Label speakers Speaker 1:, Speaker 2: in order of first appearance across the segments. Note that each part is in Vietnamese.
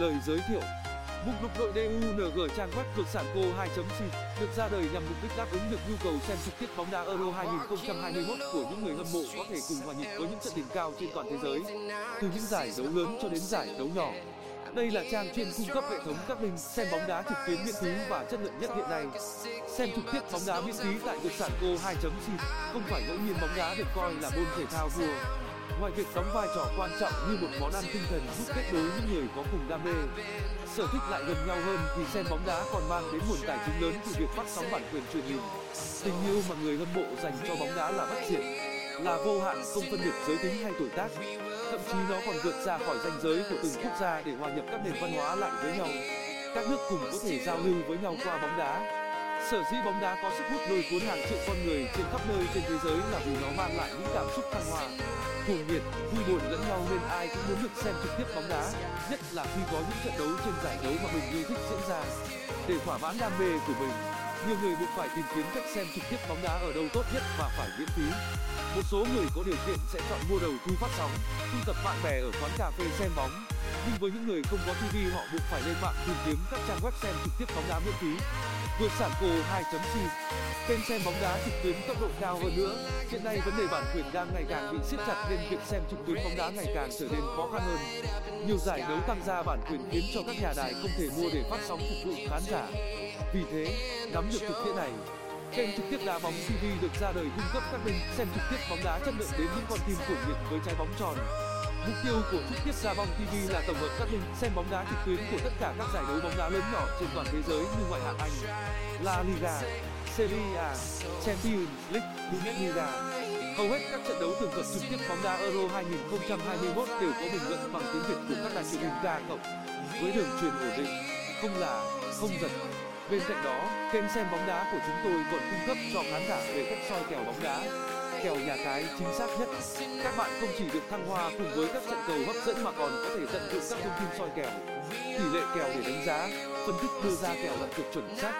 Speaker 1: Lời giới thiệu Mục lục đội DUNG trang web cược sản cô 2.c được ra đời nhằm mục đích đáp ứng được nhu cầu xem trực tiếp bóng đá Euro 2021 của những người hâm mộ có thể cùng hòa nhịp với những trận đỉnh cao trên toàn thế giới, từ những giải đấu lớn cho đến giải đấu nhỏ. Đây là trang chuyên cung cấp hệ thống các link xem bóng đá trực tuyến miễn phí và chất lượng nhất hiện nay. Xem trực tiếp bóng đá miễn phí tại cược sản cô 2.c không phải ngẫu nhiên bóng đá được coi là môn thể thao vua ngoài việc đóng vai trò quan trọng như một món ăn tinh thần giúp kết nối những người có cùng đam mê, sở thích lại gần nhau hơn thì xem bóng đá còn mang đến nguồn tài chính lớn từ việc phát sóng bản quyền truyền hình. Tình yêu mà người hâm mộ dành cho bóng đá là bất diệt, là vô hạn, không phân biệt giới tính hay tuổi tác. Thậm chí nó còn vượt ra khỏi ranh giới của từng quốc gia để hòa nhập các nền văn hóa lại với nhau. Các nước cùng có thể giao lưu với nhau qua bóng đá sở dĩ bóng đá có sức hút lôi cuốn hàng triệu con người trên khắp nơi trên thế giới là vì nó mang lại những cảm xúc thăng hoa. Cuồng nhiệt, vui buồn lẫn nhau nên ai cũng muốn được xem trực tiếp bóng đá, nhất là khi có những trận đấu trên giải đấu mà mình yêu thích diễn ra. Để thỏa mãn đam mê của mình, nhiều người buộc phải tìm kiếm cách xem trực tiếp bóng đá ở đâu tốt nhất và phải miễn phí. Một số người có điều kiện sẽ chọn mua đầu thu phát sóng tụ tập bạn bè ở quán cà phê xem bóng. Nhưng với những người không có tv họ buộc phải lên mạng tìm kiếm các trang web xem trực tiếp bóng đá miễn phí vượt sản cô 2.0, kênh xem bóng đá trực tuyến tốc độ cao hơn nữa. Hiện nay vấn đề bản quyền đang ngày càng bị siết chặt nên việc xem trực tuyến bóng đá ngày càng trở nên khó khăn hơn. Nhiều giải đấu tăng gia bản quyền khiến cho các nhà đài không thể mua để phát sóng phục vụ khán giả. Vì thế nắm được thực tiễn này kênh trực tiếp đá bóng tv được ra đời cung cấp các bên xem trực tiếp bóng đá chất lượng đến những con tim cuồng nhiệt với trái bóng tròn. Mục tiêu của Trực tiếp gia Bóng TV là tổng hợp các link xem bóng đá trực tuyến của tất cả các giải đấu bóng đá lớn nhỏ trên toàn thế giới như ngoại hạng Anh, La Liga, Serie A, Champions League, Bundesliga. Hầu hết các trận đấu tường thuật trực tiếp bóng đá Euro 2021 đều có bình luận bằng tiếng Việt của các đài truyền hình đa cộng với đường truyền ổn định, không là, không giật. Bên cạnh đó, kênh xem bóng đá của chúng tôi còn cung cấp cho khán giả về cách soi kèo bóng đá, kèo nhà cái chính xác nhất. Các bạn không chỉ được thăng hoa cùng với các trận cầu hấp dẫn mà còn có thể tận dụng các thông tin soi kèo, tỷ lệ kèo để đánh giá, phân tích đưa ra kèo đặt cực chuẩn xác.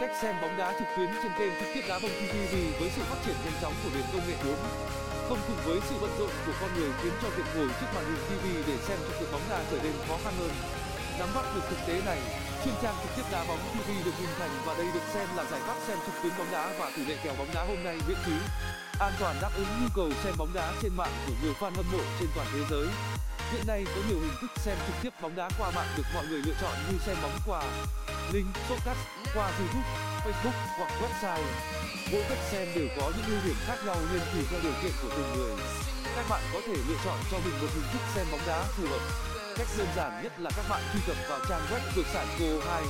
Speaker 1: Cách xem bóng đá trực tuyến trên kênh trực tiếp đá bóng TV với sự phát triển nhanh chóng của nền công nghệ 4 không cùng với sự bận rộn của con người khiến cho việc ngồi trước màn hình TV để xem trực tiếp bóng đá trở nên khó khăn hơn. Nắm bắt được thực tế này, chuyên trang trực tiếp đá bóng TV được hình thành và đây được xem là giải pháp xem trực tuyến bóng đá và tỷ lệ kèo bóng đá hôm nay miễn phí an toàn đáp ứng nhu cầu xem bóng đá trên mạng của nhiều fan hâm mộ trên toàn thế giới. Hiện nay có nhiều hình thức xem trực tiếp bóng đá qua mạng được mọi người lựa chọn như xem bóng qua link, podcast, qua YouTube, Facebook hoặc website. Mỗi cách xem đều có những ưu điểm khác nhau nên tùy theo điều kiện của từng người. Các bạn có thể lựa chọn cho mình một hình thức xem bóng đá phù hợp. Cách đơn giản nhất là các bạn truy cập vào trang web cược sản Go 2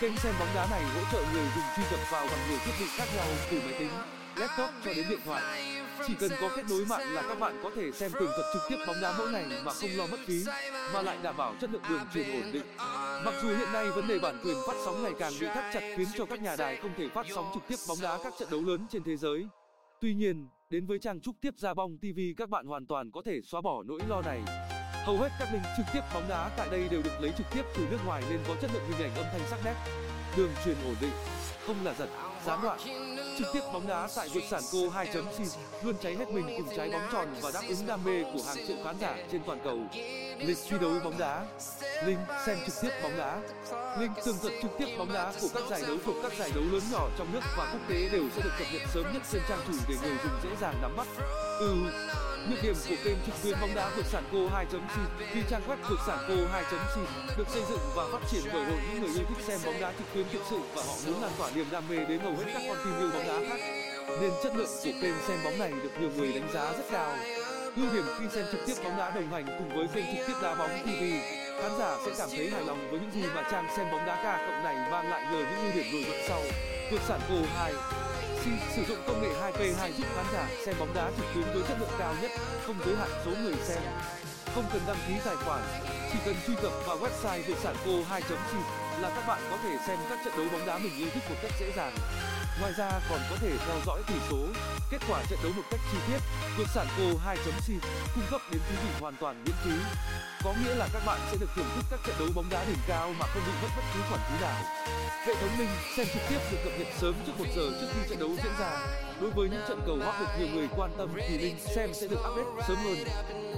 Speaker 1: Kênh xem bóng đá này hỗ trợ người dùng truy cập vào bằng nhiều thiết bị khác nhau từ máy tính, laptop cho đến điện thoại. Chỉ cần có kết nối mạng là các bạn có thể xem tường thuật trực tiếp bóng đá mỗi ngày mà không lo mất phí, mà lại đảm bảo chất lượng đường truyền ổn định. Mặc dù hiện nay vấn đề bản quyền phát sóng ngày càng bị thắt chặt khiến cho các nhà đài không thể phát sóng trực tiếp bóng đá các trận đấu lớn trên thế giới. Tuy nhiên, đến với trang trúc tiếp ra bong TV các bạn hoàn toàn có thể xóa bỏ nỗi lo này. Hầu hết các link trực tiếp bóng đá tại đây đều được lấy trực tiếp từ nước ngoài nên có chất lượng hình ảnh âm thanh sắc nét, đường truyền ổn định, không là giật, gián đoạn. Trực tiếp bóng đá tại Việt Sản Co 2.c luôn cháy hết mình cùng trái bóng tròn và đáp ứng đam mê của hàng triệu khán giả trên toàn cầu. Lịch truy đấu bóng đá, link xem trực tiếp bóng đá, link tường thuật trực tiếp bóng đá của các giải đấu thuộc các giải đấu lớn nhỏ trong nước và quốc tế đều sẽ được cập nhật sớm nhất trên trang chủ để người dùng dễ dàng nắm bắt. Ừ, Nhược điểm của kênh trực tuyến bóng đá vượt Sản Co 2.c khi trang web vượt Sản Co 2.c được xây dựng và phát triển bởi hội những người yêu thích xem bóng đá trực tuyến thực sự và họ muốn lan tỏa niềm đam mê đến hầu hết các con tim yêu bóng đá khác. Nên chất lượng của kênh xem bóng này được nhiều người đánh giá rất cao. Ưu điểm khi xem trực tiếp bóng đá đồng hành cùng với kênh trực tiếp đá bóng TV, khán giả sẽ cảm thấy hài lòng với những gì mà trang xem bóng đá ca cộng này mang lại nhờ những ưu điểm nổi bật sau. Vượt Sản Co 2 Galaxy sử dụng công nghệ 2K2 giúp khán giả xem bóng đá trực tuyến với chất lượng cao nhất, không giới hạn số người xem. Không cần đăng ký tài khoản, chỉ cần truy cập vào website việt sản co 2 chi là các bạn có thể xem các trận đấu bóng đá mình yêu thích một cách dễ dàng. Ngoài ra còn có thể theo dõi tỷ số, kết quả trận đấu một cách chi tiết. Cược sản cô 2.c cung cấp đến quý vị hoàn toàn miễn phí. Có nghĩa là các bạn sẽ được thưởng thức các trận đấu bóng đá đỉnh cao mà không bị mất bất cứ khoản phí nào. Hệ thống link xem trực tiếp được cập nhật sớm trước một giờ trước khi trận đấu diễn ra. Đối với những trận cầu hot được nhiều người quan tâm thì link xem sẽ được update sớm hơn.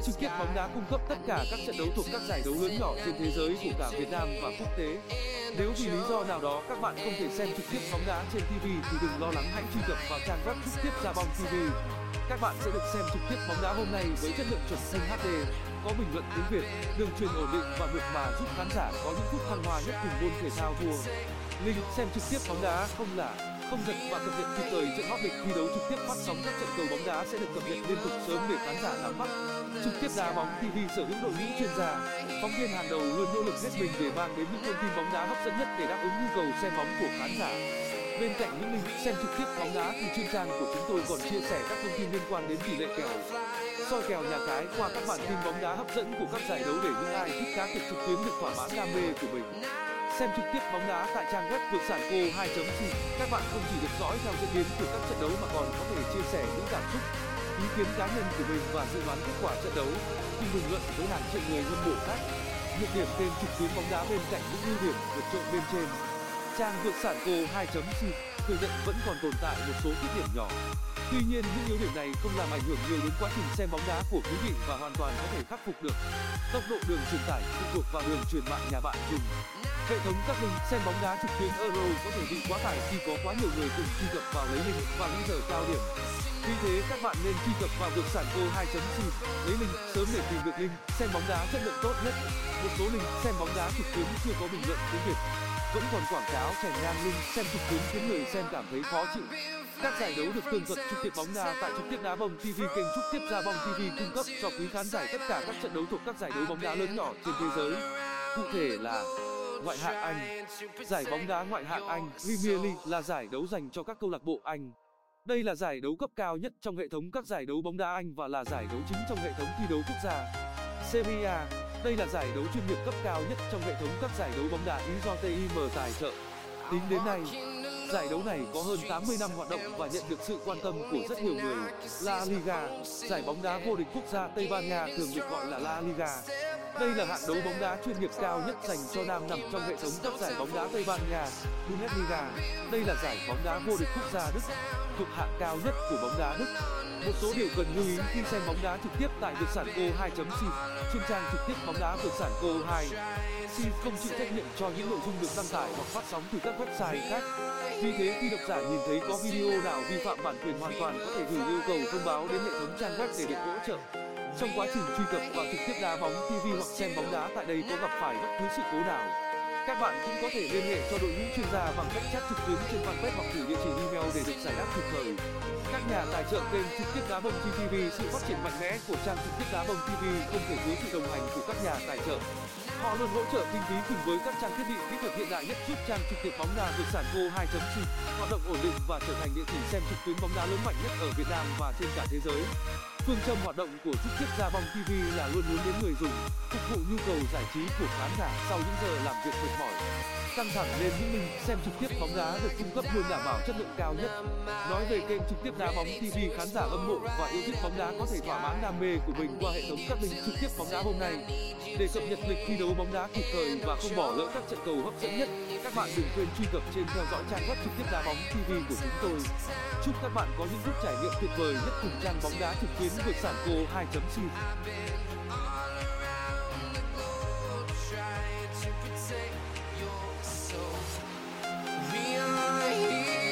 Speaker 1: Trực tiếp bóng đá cung cấp tất cả các trận đấu thuộc các giải đấu lớn nhỏ trên thế giới của cả Việt Nam và quốc tế. Nếu vì lý do nào đó các bạn không thể xem trực tiếp bóng đá trên TV thì đừng lo lắng hãy truy cập vào trang web trực tiếp Ra Bóng TV. Các bạn sẽ được xem trực tiếp bóng đá hôm nay với chất lượng chuẩn Full HD, có bình luận tiếng Việt, đường truyền ổn định và mượt mà giúp khán giả có những phút thăng hoa nhất cùng môn thể thao vua. Link xem trực tiếp bóng đá không lạ, không giật và cập nhật kịp thời trận hot lịch thi đấu trực tiếp phát sóng các trận cầu bóng đá sẽ được cập nhật liên tục sớm để khán giả nắm bắt. Trực tiếp đá bóng TV sở hữu đội ngũ chuyên gia, phóng viên hàng đầu luôn nỗ lực hết mình để mang đến những thông tin bóng đá hấp dẫn nhất để đáp ứng nhu cầu xem bóng của khán giả. Bên cạnh những link xem trực tiếp bóng đá thì chuyên trang của chúng tôi còn chia sẻ các thông tin liên quan đến tỷ lệ kèo, soi kèo nhà cái qua các bản tin bóng đá hấp dẫn của các giải đấu để những ai thích cá cược trực tuyến được thỏa mãn đam mê của mình. Xem trực tiếp bóng đá tại trang web vượt sản cô 2.c, các bạn không chỉ được dõi theo diễn biến của các trận đấu mà còn có thể chia sẻ những cảm xúc, ý kiến cá nhân của mình và dự đoán kết quả trận đấu, cùng bình luận với hàng triệu người hâm mộ khác. Nhược điểm tên trực tuyến bóng đá bên cạnh những ưu điểm vượt trội bên trên. Trang vượt sản cô 2.c thừa nhận vẫn còn tồn tại một số khuyết điểm nhỏ. Tuy nhiên, những yếu điểm này không làm ảnh hưởng nhiều đến quá trình xem bóng đá của quý vị và hoàn toàn có thể khắc phục được. Tốc độ đường truyền tải phụ thuộc vào đường truyền mạng nhà bạn dùng. Hệ thống các link xem bóng đá trực tuyến Euro có thể bị quá tải khi có quá nhiều người cùng truy cập vào lấy link vào những giờ cao điểm. Vì thế, các bạn nên truy cập vào được sản cô 2.c lấy link sớm để tìm được link xem bóng đá chất lượng tốt nhất. Một số link xem bóng đá trực tuyến chưa có bình luận tiếng Việt. Vẫn còn quảng cáo chèn ngang lưng xem trực tuyến khiến người xem cảm thấy khó chịu. Các giải đấu được tường thuật trực tiếp bóng đá tại trực tiếp đá bóng TV kênh trực tiếp ra bóng TV cung cấp cho quý khán giả tất cả các trận đấu thuộc các giải đấu bóng đá lớn nhỏ trên thế giới. Cụ thể là Ngoại hạng Anh, Giải bóng đá ngoại hạng Anh, Premier League là giải đấu dành cho các câu lạc bộ Anh. Đây là giải đấu cấp cao nhất trong hệ thống các giải đấu bóng đá Anh và là giải đấu chính trong hệ thống thi đấu quốc gia. Serie A đây là giải đấu chuyên nghiệp cấp cao nhất trong hệ thống các giải đấu bóng đá Ý do TIM tài trợ. Tính đến nay, Giải đấu này có hơn 80 năm hoạt động và nhận được sự quan tâm của rất nhiều người. La Liga, giải bóng đá vô địch quốc gia Tây Ban Nha thường được gọi là La Liga. Đây là hạng đấu bóng đá chuyên nghiệp cao nhất dành cho nam nằm trong hệ thống các giải bóng đá Tây Ban Nha. Bundesliga, đây là giải bóng đá vô địch quốc gia Đức, thuộc hạng cao nhất của bóng đá Đức. Một số điều cần lưu ý khi xem bóng đá trực tiếp tại Việt Sản Co 2.c, chuyên trang trực tiếp bóng đá Việt Sản Co 2. C không chịu trách nhiệm cho những nội dung được đăng tải hoặc phát sóng từ các website khác. Vì thế khi độc giả nhìn thấy có video nào vi phạm bản quyền hoàn toàn có thể gửi yêu cầu thông báo đến hệ thống trang web để được hỗ trợ. Trong quá trình truy cập và trực tiếp đá bóng TV hoặc xem bóng đá tại đây có gặp phải bất cứ sự cố nào, các bạn cũng có thể liên hệ cho đội ngũ chuyên gia bằng cách chat trực tuyến trên fanpage hoặc gửi địa chỉ email để được giải đáp kịp thời. Các nhà tài trợ kênh trực tiếp đá bóng TV sự phát triển mạnh mẽ của trang trực tiếp đá bóng TV không thể thiếu sự đồng hành của các nhà tài trợ. Họ luôn hỗ trợ kinh phí cùng với các trang thiết bị kỹ thuật hiện đại nhất giúp trang trực tiếp bóng đá được sản vô 2.c hoạt động ổn định và trở thành địa chỉ xem trực tuyến bóng đá lớn mạnh nhất ở Việt Nam và trên cả thế giới. Phương châm hoạt động của chiếc chiếc gia bóng TV là luôn hướng đến người dùng, phục vụ nhu cầu giải trí của khán giả sau những giờ làm việc mệt mỏi. Căng thẳng lên những mình xem trực tiếp bóng đá được cung cấp luôn đảm bảo chất lượng cao nhất. Nói về kênh trực tiếp đá bóng TV khán giả hâm mộ và yêu thích bóng đá có thể thỏa mãn đam mê của mình qua hệ thống các link trực tiếp bóng đá hôm nay. Để cập nhật lịch thi đấu bóng đá kịp thời và không bỏ lỡ các trận cầu hấp dẫn nhất, các bạn đừng quên truy cập trên theo dõi trang web trực tiếp đá bóng TV của chúng tôi. Chúc các bạn có những phút trải nghiệm tuyệt vời nhất cùng trang bóng đá trực tuyến vượt sản cô 2.0